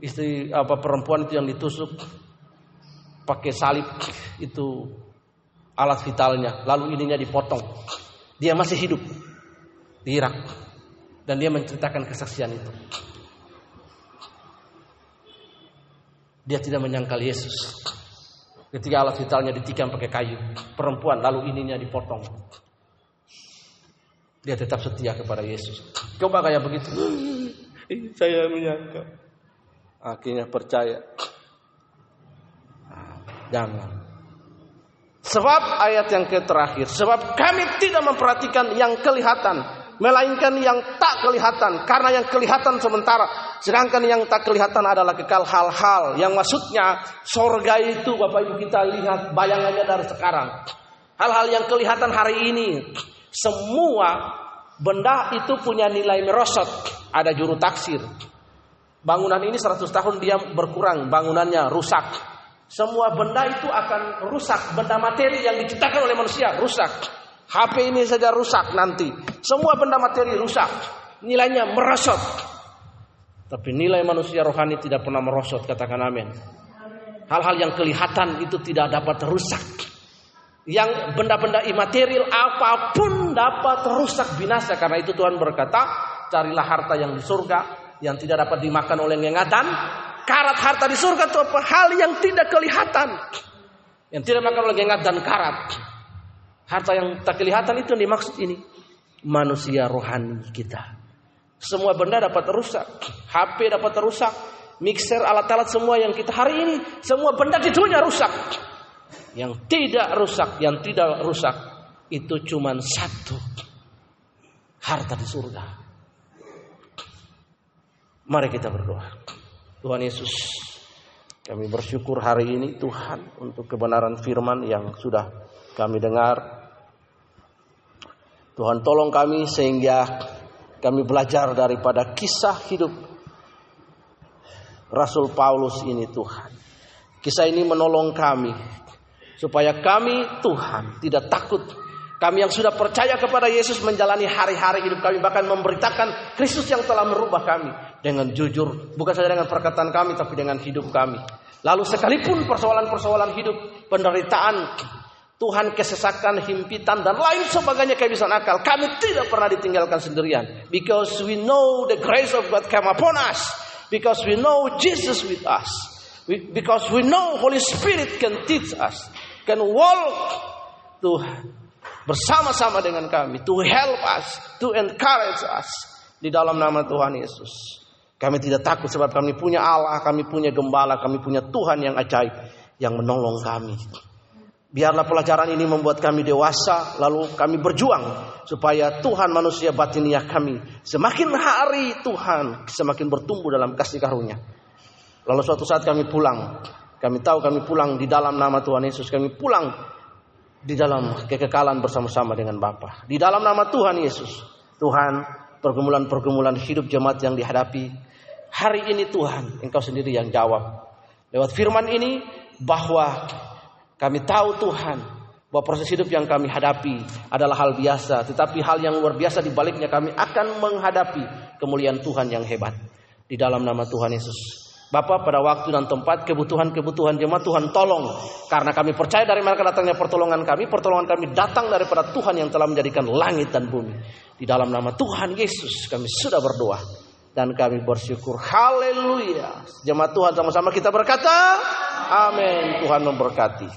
istri apa perempuan itu yang ditusuk pakai salib. Itu alat vitalnya. Lalu ininya dipotong. Dia masih hidup. Di Irak dan dia menceritakan kesaksian itu. Dia tidak menyangkal Yesus. Ketika alat vitalnya ditikam pakai kayu, perempuan lalu ininya dipotong. Dia tetap setia kepada Yesus. Coba kayak begitu. Saya menyangka. Akhirnya percaya. Ah, jangan. Sebab ayat yang ke terakhir. Sebab kami tidak memperhatikan yang kelihatan. Melainkan yang tak kelihatan. Karena yang kelihatan sementara. Sedangkan yang tak kelihatan adalah kekal hal-hal. Yang maksudnya sorga itu Bapak Ibu kita lihat bayangannya dari sekarang. Hal-hal yang kelihatan hari ini semua benda itu punya nilai merosot. Ada juru taksir. Bangunan ini 100 tahun dia berkurang, bangunannya rusak. Semua benda itu akan rusak. Benda materi yang diciptakan oleh manusia rusak. HP ini saja rusak nanti. Semua benda materi rusak. Nilainya merosot. Tapi nilai manusia rohani tidak pernah merosot, katakan amin. Hal-hal yang kelihatan itu tidak dapat rusak. Yang benda-benda imaterial apa pun dapat rusak binasa. Karena itu Tuhan berkata, carilah harta yang di surga yang tidak dapat dimakan oleh ngengatan. Karat harta di surga itu apa? Hal yang tidak kelihatan. Yang tidak makan oleh ngengat dan karat. Harta yang tak kelihatan itu yang dimaksud ini. Manusia rohani kita. Semua benda dapat rusak. HP dapat rusak. Mixer, alat-alat semua yang kita hari ini. Semua benda di dunia rusak. Yang tidak rusak, yang tidak rusak itu cuma satu. Harta di surga. Mari kita berdoa. Tuhan Yesus, kami bersyukur hari ini Tuhan untuk kebenaran firman yang sudah kami dengar. Tuhan tolong kami sehingga kami belajar daripada kisah hidup Rasul Paulus ini Tuhan. Kisah ini menolong kami supaya kami Tuhan tidak takut. Kami yang sudah percaya kepada Yesus menjalani hari-hari hidup kami bahkan memberitakan Kristus yang telah merubah kami dengan jujur, bukan saja dengan perkataan kami tapi dengan hidup kami. Lalu sekalipun persoalan-persoalan hidup, penderitaan, Tuhan kesesakan, himpitan dan lain sebagainya kehabisan akal, kami tidak pernah ditinggalkan sendirian because we know the grace of God come upon us, because we know Jesus with us. because we know Holy Spirit can teach us, can walk Tuhan bersama-sama dengan kami to help us, to encourage us di dalam nama Tuhan Yesus. Kami tidak takut sebab kami punya Allah, kami punya gembala, kami punya Tuhan yang ajaib yang menolong kami. Biarlah pelajaran ini membuat kami dewasa, lalu kami berjuang supaya Tuhan manusia batiniah kami semakin hari Tuhan semakin bertumbuh dalam kasih karunia. Lalu suatu saat kami pulang, kami tahu kami pulang di dalam nama Tuhan Yesus, kami pulang di dalam kekekalan bersama-sama dengan Bapa. Di dalam nama Tuhan Yesus, Tuhan pergumulan-pergumulan hidup jemaat yang dihadapi hari ini Tuhan, Engkau sendiri yang jawab. Lewat firman ini bahwa kami tahu Tuhan bahwa proses hidup yang kami hadapi adalah hal biasa, tetapi hal yang luar biasa di baliknya kami akan menghadapi kemuliaan Tuhan yang hebat. Di dalam nama Tuhan Yesus. Bapak pada waktu dan tempat kebutuhan-kebutuhan jemaat Tuhan tolong. Karena kami percaya dari mana datangnya pertolongan kami. Pertolongan kami datang daripada Tuhan yang telah menjadikan langit dan bumi. Di dalam nama Tuhan Yesus kami sudah berdoa. Dan kami bersyukur. Haleluya. Jemaat Tuhan sama-sama kita berkata. Amin. Tuhan memberkati.